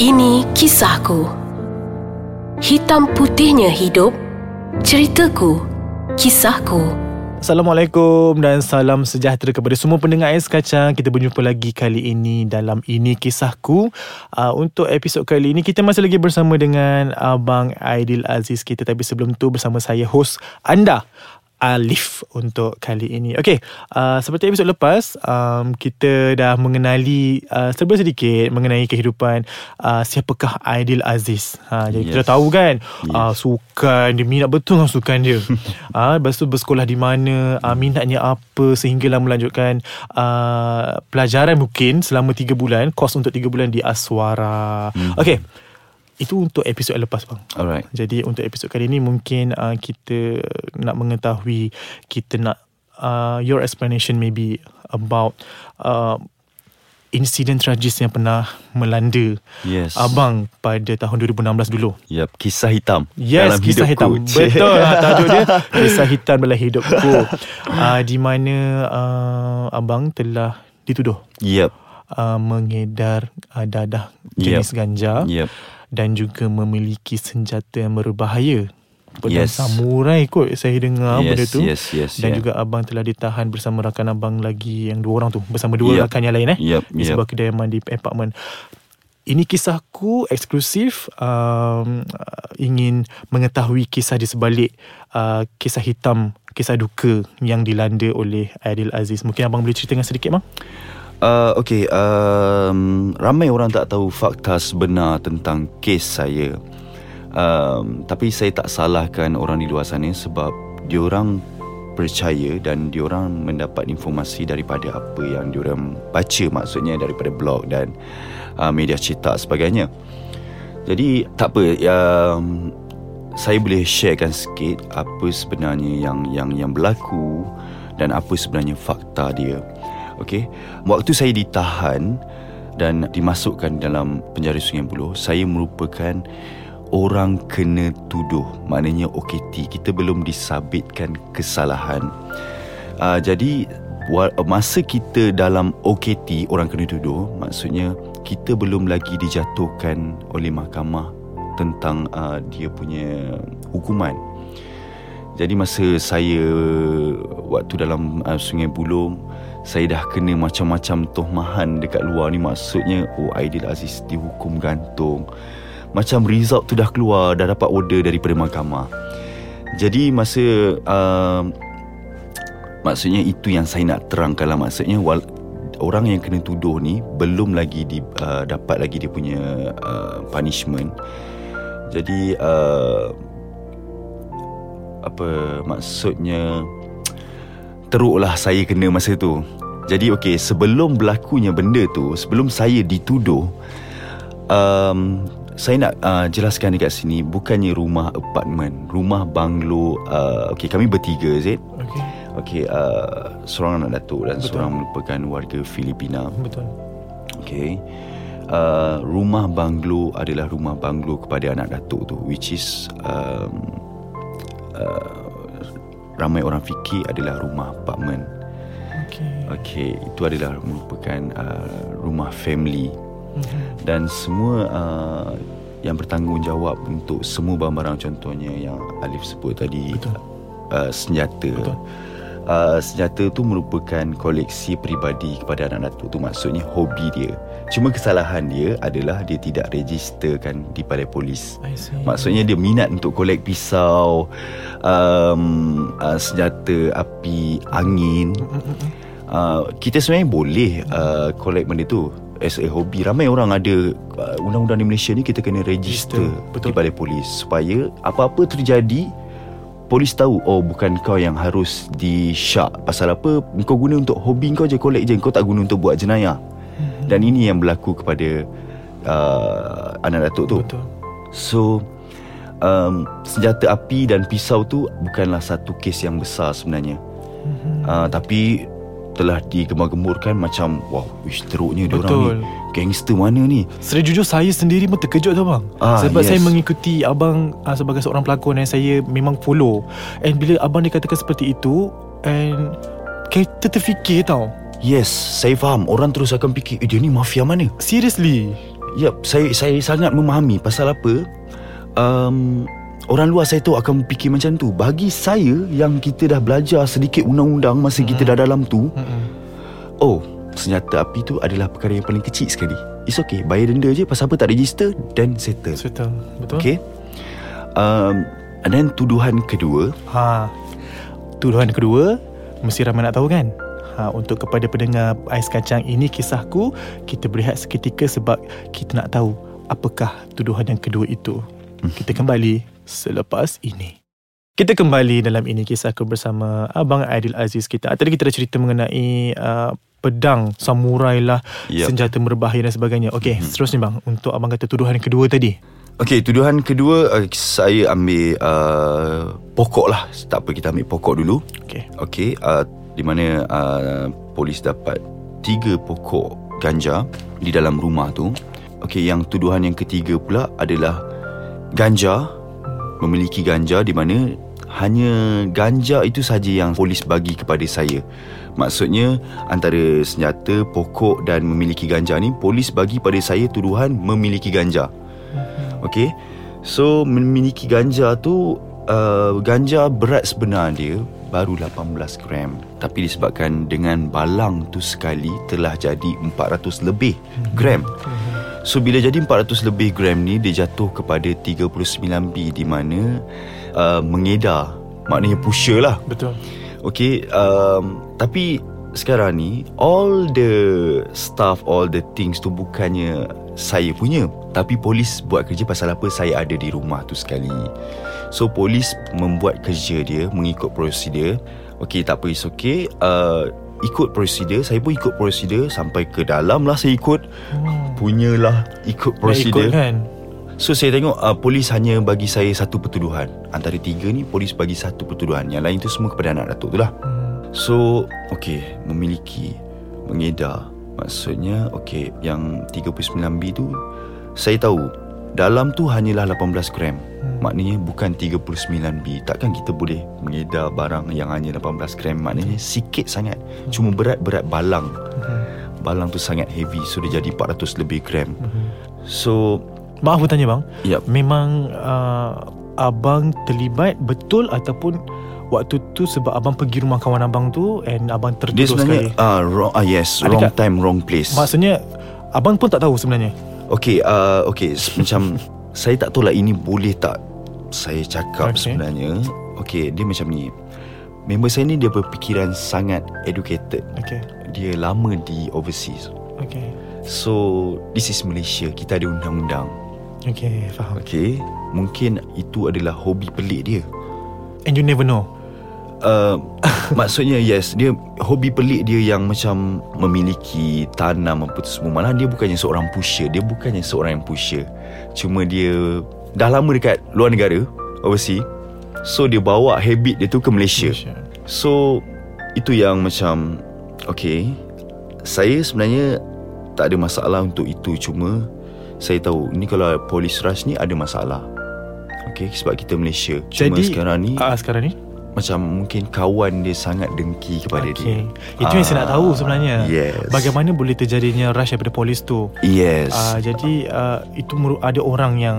Ini kisahku. Hitam putihnya hidup. Ceritaku. Kisahku. Assalamualaikum dan salam sejahtera kepada semua pendengar Ais Kacang. Kita berjumpa lagi kali ini dalam Ini Kisahku. Uh, untuk episod kali ini, kita masih lagi bersama dengan Abang Aidil Aziz kita. Tapi sebelum tu bersama saya, host anda, Alif untuk kali ini. Okey, uh, seperti episod lepas, um, kita dah mengenali uh, serba sedikit mengenai kehidupan uh, siapakah Aidil Aziz. Ha, jadi yes. kita tahu kan, yes. uh, sukan, dia minat betul dengan sukan dia. uh, lepas tu bersekolah di mana, uh, minatnya apa sehinggalah melanjutkan uh, pelajaran mungkin selama 3 bulan, kos untuk 3 bulan di Aswara. Hmm. Okey, itu untuk episod lepas bang. Alright. Jadi untuk episod kali ini mungkin uh, kita nak mengetahui kita nak uh, your explanation maybe about uh, insiden tragis yang pernah melanda yes. abang pada tahun 2016 dulu. Yep, kisah hitam. Yes, dalam kisah hidupku. hitam. Betul lah tajuk dia. Kisah hitam dalam hidupku. Uh, di mana uh, abang telah dituduh. Yep. Uh, mengedar uh, dadah jenis yep. ganja. Yep dan juga memiliki senjata yang berbahaya. Pedang yes. samurai kot saya dengar yes, benda tu. Yes, yes, dan yeah. juga abang telah ditahan bersama rakan abang lagi yang dua orang tu. Bersama dua yep. rakan yang lain eh. Yep, di sebuah yep. kediaman di apartment. Ini kisahku eksklusif um, ingin mengetahui kisah di sebalik uh, kisah hitam, kisah duka yang dilanda oleh Adil Aziz. Mungkin abang boleh ceritakan sedikit bang? Uh, okay, um, ramai orang tak tahu fakta sebenar tentang kes saya. Um, tapi saya tak salahkan orang di luar sana sebab diorang percaya dan diorang mendapat informasi daripada apa yang diorang baca maksudnya daripada blog dan uh, media cetak sebagainya. Jadi tak apa, um, saya boleh sharekan sikit apa sebenarnya yang yang yang berlaku dan apa sebenarnya fakta dia. Okey. Waktu saya ditahan dan dimasukkan dalam penjara Sungai Buloh, saya merupakan orang kena tuduh. Maknanya OKT. Kita belum disabitkan kesalahan. Uh, jadi masa kita dalam OKT orang kena tuduh, maksudnya kita belum lagi dijatuhkan oleh mahkamah tentang uh, dia punya hukuman. Jadi masa saya waktu dalam uh, Sungai Buloh saya dah kena macam-macam tohmahan dekat luar ni. Maksudnya oh Aidil Aziz dihukum gantung. Macam result tu dah keluar dah dapat order daripada mahkamah. Jadi masa uh, maksudnya itu yang saya nak terangkan lah. Maksudnya wal, orang yang kena tuduh ni belum lagi di, uh, dapat lagi dia punya uh, punishment. Jadi uh, apa maksudnya teruklah saya kena masa tu. Jadi okey, sebelum berlakunya benda tu, sebelum saya dituduh, um, saya nak uh, jelaskan dekat sini bukannya rumah apartmen, rumah banglo. Uh, okey, kami bertiga, Zed. Okey. Okey, uh, seorang anak datuk dan Betul. seorang merupakan warga Filipina. Betul. Okey. Uh, rumah banglo adalah rumah banglo kepada anak datuk tu which is um, uh, ramai orang fikir adalah rumah apartmen. Okey. Okey, itu adalah merupakan uh, rumah family. Mm-hmm. Dan semua uh, yang bertanggungjawab untuk semua barang-barang contohnya yang Alif sebut tadi Betul. Uh, senjata. Betul. Uh, senjata tu merupakan koleksi peribadi kepada anak datuk tu maksudnya hobi dia. Cuma kesalahan dia adalah dia tidak registerkan di balai polis. Maksudnya dia minat untuk kolek pisau, um, uh, senjata api angin. Uh, kita sebenarnya boleh uh, collect benda tu as a hobby. Ramai orang ada uh, undang-undang di Malaysia ni kita kena register Betul. di balai polis supaya apa-apa terjadi polis tahu oh bukan kau yang harus di syak pasal apa? Kau guna untuk hobi kau je collect je. Kau tak guna untuk buat jenayah. Hmm. dan ini yang berlaku kepada uh, anak datuk tu. Betul. So um, senjata api dan pisau tu bukanlah satu kes yang besar sebenarnya. Hmm. uh, tapi telah digemar-gemburkan macam wow wish teruknya dia orang ni gangster mana ni Sejujur saya sendiri pun terkejut tu bang ah, Sebab yes. saya mengikuti abang uh, sebagai seorang pelakon yang saya memang follow And bila abang dikatakan seperti itu And kita terfikir tau Yes, saya faham Orang terus akan fikir Eh dia ni mafia mana? Seriously Yep, saya saya sangat memahami pasal apa. Um, orang luar saya tahu akan fikir macam tu. Bagi saya yang kita dah belajar sedikit undang-undang masa kita dah dalam tu, Mm-mm. oh, senjata api tu adalah perkara yang paling kecil sekali. It's okay, bayar denda je pasal apa tak register dan settle. Betul. Betul. Okay. Um, and then tuduhan kedua, Ha. Tuduhan kedua mesti ramai nak tahu kan? Ha, untuk kepada pendengar Ais Kacang ini kisahku kita berehat seketika sebab kita nak tahu apakah tuduhan yang kedua itu. Kita kembali selepas ini. Kita kembali dalam ini kisahku bersama Abang Aidil Aziz kita. Tadi kita dah cerita mengenai uh, pedang, samurai lah, Yep. senjata berbahaya dan sebagainya. Okey, seterusnya bang, untuk abang kata tuduhan kedua tadi. Okay, tuduhan kedua uh, saya ambil uh, pokok lah. Tak apa, kita ambil pokok dulu. Okey. Okay, uh, di mana uh, polis dapat tiga pokok ganja di dalam rumah tu. Okay, yang tuduhan yang ketiga pula adalah ganja, memiliki ganja di mana hanya ganja itu saja yang polis bagi kepada saya. Maksudnya antara senjata, pokok dan memiliki ganja ni polis bagi pada saya tuduhan memiliki ganja. Okay So memiliki ganja tu uh, Ganja berat sebenar dia Baru 18 gram. Tapi disebabkan dengan balang tu sekali Telah jadi 400 lebih gram. So bila jadi 400 lebih gram ni Dia jatuh kepada 39B Di mana uh, Mengedar. Maknanya pusher lah. Betul. Okay um, Tapi sekarang ni All the stuff All the things tu bukannya Saya punya. Tapi polis buat kerja pasal apa Saya ada di rumah tu sekali. So polis membuat kerja dia Mengikut prosedur. Okay tak apa it's okay. Uh, Ikut prosedur Saya pun ikut prosedur. Sampai ke dalam lah saya ikut. Hmm. Punyalah Ikut Dah prosedur. ikut kan? So saya tengok uh, Polis hanya bagi saya Satu pertuduhan. Antara tiga ni Polis bagi satu pertuduhan. Yang lain tu semua kepada anak datuk tu lah. Hmm. So Okay Memiliki Mengedar. Maksudnya Okay Yang 39B tu Saya tahu Dalam tu hanyalah 18 gram. Hmm. Maknanya bukan 39B Takkan kita boleh Mengedar barang yang hanya 18 gram? Maknanya sikit sangat. Cuma berat-berat balang. Hmm. Balang tu sangat heavy. So dia jadi 400 lebih gram. Hmm. So Maaf bertanya bang Yep Memang uh, Abang terlibat Betul ataupun Waktu tu sebab abang pergi rumah kawan abang tu And abang Dia tertuduh sebenarnya sekali uh, wrong, uh, Yes Adakah- Wrong time wrong place Maksudnya Abang pun tak tahu sebenarnya Okay, uh, okay macam saya tak tahu lah ini boleh tak saya cakap okay. sebenarnya. Okay, dia macam ni. Member saya ni dia berfikiran sangat educated. Okay Dia lama di overseas. Okay So, this is Malaysia. Kita ada undang-undang. Okay faham. Okay, mungkin itu adalah hobi pelik dia. And you never know. Uh, maksudnya yes Dia hobi pelik dia yang macam Memiliki tanam apa tu semua. Malah dia bukannya seorang pusher Dia bukannya seorang yang pusher. Cuma dia Dah lama dekat luar negara Overseas. So dia bawa habit dia tu ke Malaysia. Malaysia. So Itu yang macam Okay Saya sebenarnya Tak ada masalah untuk itu. Cuma Saya tahu Ni kalau polis rush ni Ada masalah Okay Sebab kita Malaysia Cuma Jadi sekarang ni ah, Sekarang ni macam mungkin kawan dia sangat dengki kepada Okay dia. Itu yang saya nak tahu sebenarnya Yes. Bagaimana boleh terjadinya rush daripada polis tu Yes. Ah, Jadi uh, Itu ada orang yang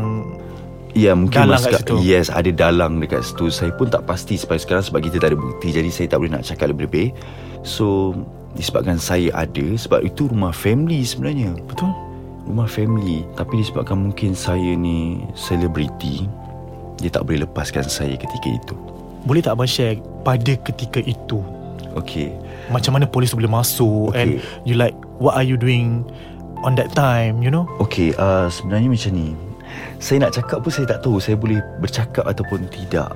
ya mungkin dalang mas- kat situ. Yes, ada dalang dekat situ. Saya pun tak pasti sampai sekarang sebab kita tak ada bukti. Jadi saya tak boleh nak cakap lebih-lebih. So disebabkan saya ada sebab itu rumah family sebenarnya. Betul Rumah family. Tapi disebabkan mungkin saya ni Selebriti Dia tak boleh lepaskan saya ketika itu. Boleh tak abang share Pada ketika itu? Okay Macam mana polis boleh masuk Okay. And you like What are you doing On that time You know? Okay uh, Sebenarnya macam ni. Saya nak cakap pun saya tak tahu Saya boleh bercakap ataupun tidak.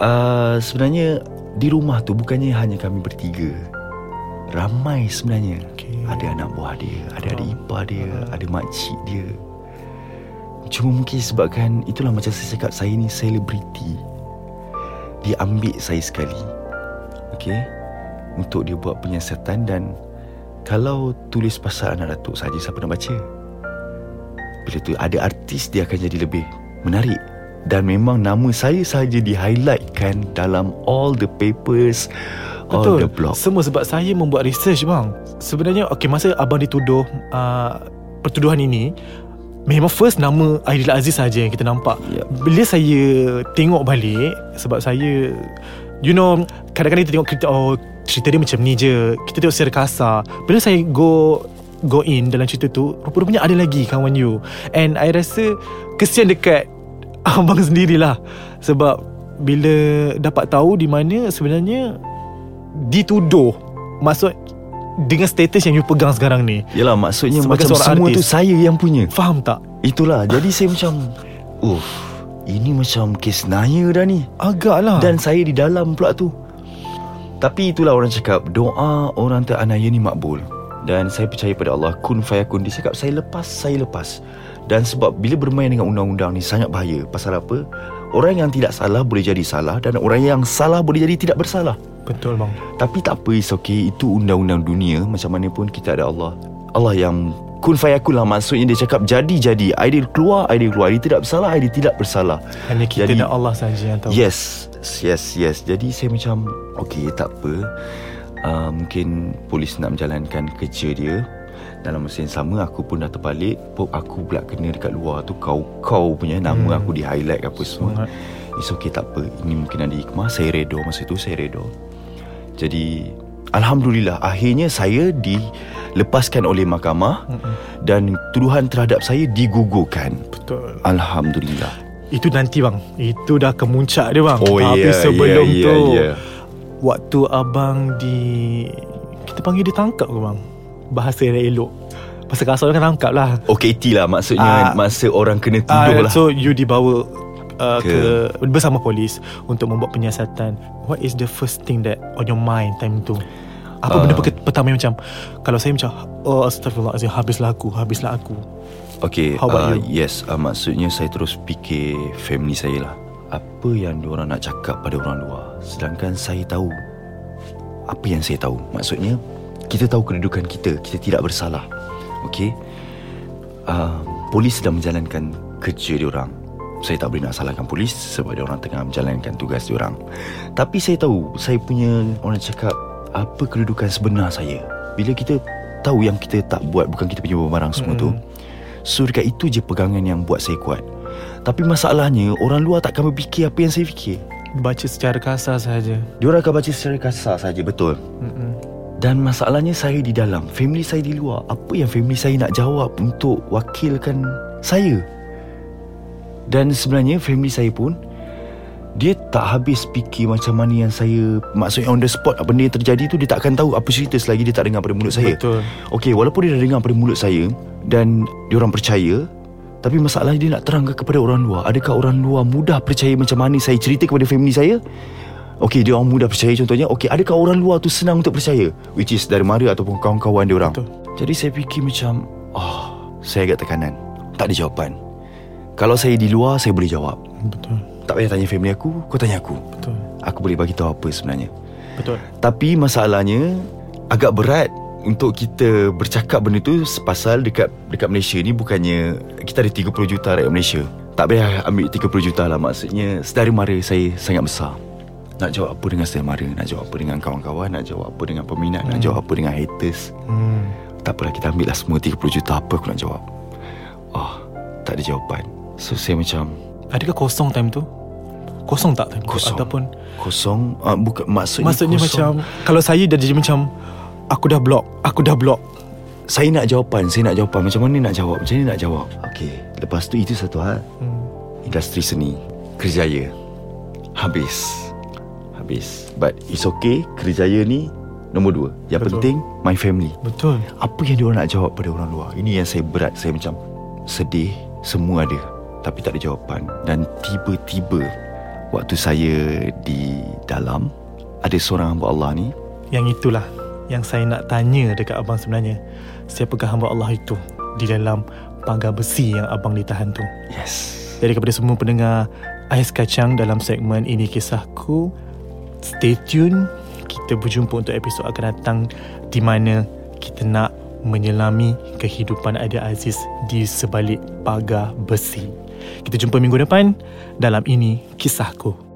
Uh, Sebenarnya Di rumah tu bukannya hanya kami bertiga. Ramai sebenarnya. Okay. Ada anak buah dia Ada adik ipar dia Ada makcik dia. Cuma mungkin sebabkan Itulah macam saya cakap Saya ni selebriti. Dia ambil saya sekali Okay Untuk dia buat penyiasatan Dan Kalau tulis pasal anak datuk saja Siapa nak baca? Bila tu ada artis Dia akan jadi lebih menarik. Dan memang nama saya saja di-highlightkan Dalam all the papers All Betul the blog Semua sebab saya membuat research bang. Sebenarnya Okay masa abang dituduh uh, Pertuduhan ini Memang first nama Aidil Aziz saja yang kita nampak. Yep. Bila saya tengok balik Sebab saya You know Kadang-kadang kita tengok cerita Oh cerita dia macam ni je. Kita tengok secara kasar. Bila saya go Go in dalam cerita tu Rupa-rupanya ada lagi kawan you. And I rasa Kesian dekat Abang sendirilah. Sebab Bila dapat tahu di mana Sebenarnya Dituduh Maksud Dengan status yang you pegang sekarang ni. Yelah maksudnya Sebagai Macam semua artis. tu saya yang punya. Faham tak? Itulah Jadi saya macam Uff Ini macam kes naya dah ni. Agak lah Dan saya di dalam pula tu. Tapi itulah orang cakap Doa orang teranaya ni makbul. Dan saya percaya pada Allah Kun fayakun Dia cakap saya lepas Saya lepas. Dan sebab bila bermain dengan undang-undang ni Sangat bahaya. Pasal apa Orang yang tidak salah boleh jadi salah Dan orang yang salah boleh jadi tidak bersalah. Betul bang. Tapi tak apa It's okay. Itu undang-undang dunia. Macam mana pun kita ada Allah. Allah yang Kun fayakun lah. Maksudnya dia cakap Jadi-jadi. Idea keluar Idea keluar. Idea tidak bersalah Idea tidak bersalah. Hanya kita Jadi- dan Allah saja yang tahu. Yes Yes yes. Jadi saya macam Okay tak apa. Uh, Mungkin Polis nak menjalankan kerja dia Dalam masa yang sama Aku pun dah terbalik. Pop aku pula kena dekat luar tu Kau Kau punya nama Hmm. aku di highlight apa semua. It's okay tak apa. Ini mungkin ada hikmah. Saya redo masa tu Saya redo Jadi Alhamdulillah Akhirnya saya dilepaskan oleh mahkamah Mm-mm. Dan tuduhan terhadap saya digugurkan. Betul. Alhamdulillah. Itu nanti bang. Itu dah kemuncak dia bang. Oh Tapi ya sebelum ya, tu. ya, ya. Waktu abang di Kita panggil dia tangkap ke bang Bahasa yang elok. Bahasa kasar kan tangkap lah. OKT lah maksudnya Ah. Masa orang kena tuduh Ah, lah. So you dibawa uh, ke, Ke- Bersama polis Untuk membuat penyiasatan. What is the first thing that On your mind time tu? Apa Ah. benda pe- pertama yang macam Kalau saya macam Oh astagfirullahaladzim Habislah aku Habislah aku. Okay How about uh, you? Yes uh, Maksudnya saya terus fikir Family saya lah. Apa yang diorang nak cakap pada orang luar? Sedangkan saya tahu Apa yang saya tahu. Maksudnya Kita tahu kedudukan kita Kita tidak bersalah Okay uh, Polis sedang menjalankan kerja diorang saya tak boleh nak salahkan polis sebab dia orang tengah menjalankan tugas dia orang. Tapi saya tahu saya punya orang cakap apa kedudukan sebenar saya. Bila kita tahu yang kita tak buat bukan kita punya barang semua tu. Mm. So dekat itu je pegangan yang buat saya kuat. Tapi masalahnya orang luar takkan berfikir apa yang saya fikir. Baca secara kasar saja. Diorang akan baca secara kasar saja betul. Mm-mm. Dan masalahnya saya di dalam Family saya di luar. Apa yang family saya nak jawab Untuk wakilkan saya? Dan sebenarnya family saya pun Dia tak habis fikir macam mana yang saya Maksudnya on the spot Benda yang terjadi tu Dia tak akan tahu apa cerita Selagi dia tak dengar pada mulut saya. Betul. Okey, walaupun dia dah dengar pada mulut saya Dan dia orang percaya Tapi masalahnya dia nak terangkan kepada orang luar. Adakah orang luar mudah percaya macam mana saya cerita kepada family saya Okey, dia orang mudah percaya contohnya Okey, adakah orang luar tu senang untuk percaya Which is dari Mara ataupun kawan-kawan dia orang Betul. Jadi saya fikir macam Oh, saya agak tekanan Tak ada jawapan Kalau saya di luar, saya boleh jawab Betul. Tak payah tanya family aku, kau tanya aku Betul. Aku boleh bagi tahu apa sebenarnya Betul. tapi masalahnya agak berat untuk kita bercakap benda tu pasal dekat dekat Malaysia ni bukannya kita ada 30 juta rakyat Malaysia. Tak payah ambil 30 juta lah maksudnya sedara mara saya sangat besar. Nak jawab apa dengan sedara mara, nak jawab apa dengan kawan-kawan, nak jawab apa dengan peminat, nak Hmm. jawab apa dengan haters. Hmm. Tak apalah kita ambil lah semua 30 juta apa aku nak jawab. Oh, tak ada jawapan. So saya macam Adakah kosong time tu? Kosong tak time tu? Kosong. Ataupun kosong uh, bukan maksudnya Maksudnya kosong. macam Kalau saya dah jadi macam Aku dah block Aku dah block Saya nak jawapan Saya nak jawapan Macam mana nak jawab Macam mana nak jawab Okey Lepas tu itu satu hal hmm. Industri seni Kerjaya Habis Habis. But it's okay Kerjaya ni Nombor dua. Yang Betul. penting My family. Betul. Apa yang diorang nak jawab pada orang luar? Ini yang saya berat Saya macam Sedih Semua ada. Tapi tak ada jawapan. Dan tiba-tiba Waktu saya di dalam Ada seorang hamba Allah ni. Yang itulah Yang saya nak tanya dekat abang sebenarnya. Siapakah hamba Allah itu Di dalam pagar besi yang abang ditahan tu? Yes. Jadi kepada semua pendengar Ais Kacang dalam segmen Ini Kisahku Stay tune Kita berjumpa untuk episod akan datang Di mana kita nak menyelami kehidupan Aidil Aziz di sebalik pagar besi. Kita jumpa minggu depan dalam Ini Kisahku.